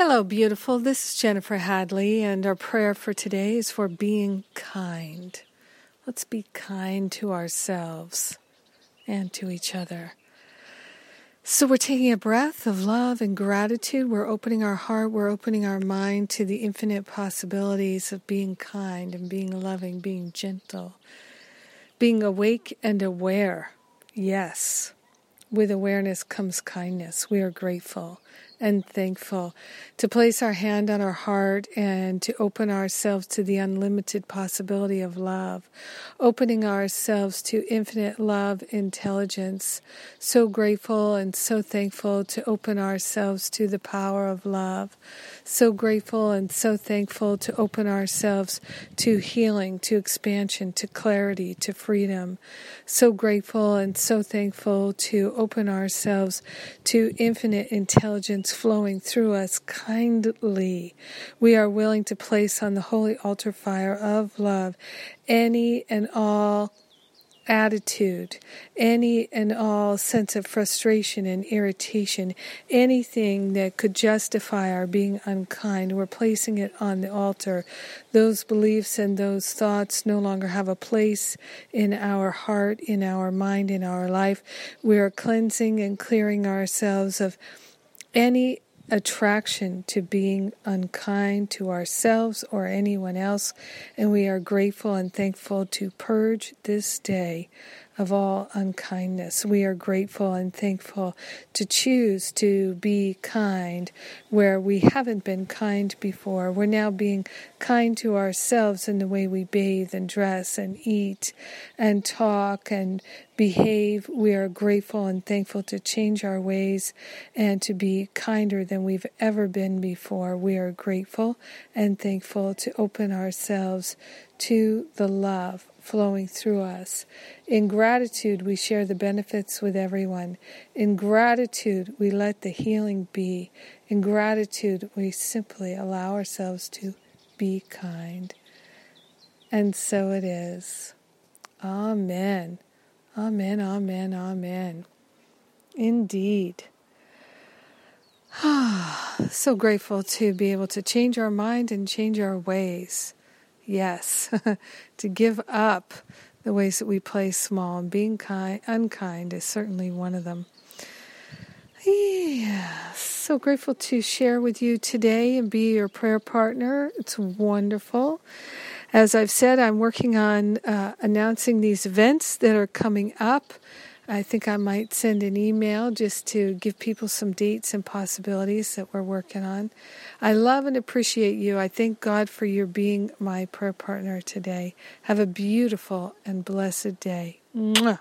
Hello, beautiful. This is Jennifer Hadley, and our prayer for today is for being kind. Let's be kind to ourselves and to each other. So, we're taking a breath of love and gratitude. We're opening our heart, we're opening our mind to the infinite possibilities of being kind and being loving, being gentle, being awake and aware. Yes, with awareness comes kindness. We are grateful and thankful to place our hand on our heart and to open ourselves to the unlimited possibility of love, opening ourselves to infinite love, intelligence. So grateful and so thankful to open ourselves to the power of love. So grateful and so thankful to open ourselves to healing, to expansion, to clarity, to freedom. So grateful and so thankful to open ourselves to infinite intelligence flowing through us kindly. We are willing to place on the holy altar fire of love any and all attitude, any and all sense of frustration and irritation, anything that could justify our being unkind, we're placing it on the altar. Those beliefs and those thoughts no longer have a place in our heart, in our mind, in our life. We are cleansing and clearing ourselves of any attraction to being unkind to ourselves or anyone else, and we are grateful and thankful to purge this day of all unkindness. We are grateful and thankful to choose to be kind where we haven't been kind before. We're now being kind to ourselves in the way we bathe and dress and eat and talk and behave. We are grateful and thankful to change our ways and to be kinder than we've ever been before. We are grateful and thankful to open ourselves to the love flowing through us. In gratitude, we share the benefits with everyone. In gratitude, we let the healing be. In gratitude, we simply allow ourselves to be kind. And so it is. Amen. Amen, amen, amen. Indeed. so grateful to be able to change our mind and change our ways. Yes, to give up the ways that we play small and being kind, unkind is certainly one of them. Yeah, so grateful to share with you today and be your prayer partner. It's wonderful. As I've said, I'm working on uh, announcing these events that are coming up. I think I might send an email just to give people some dates and possibilities that we're working on. I love and appreciate you. I thank God for your being my prayer partner today. Have a beautiful and blessed day. Mwah.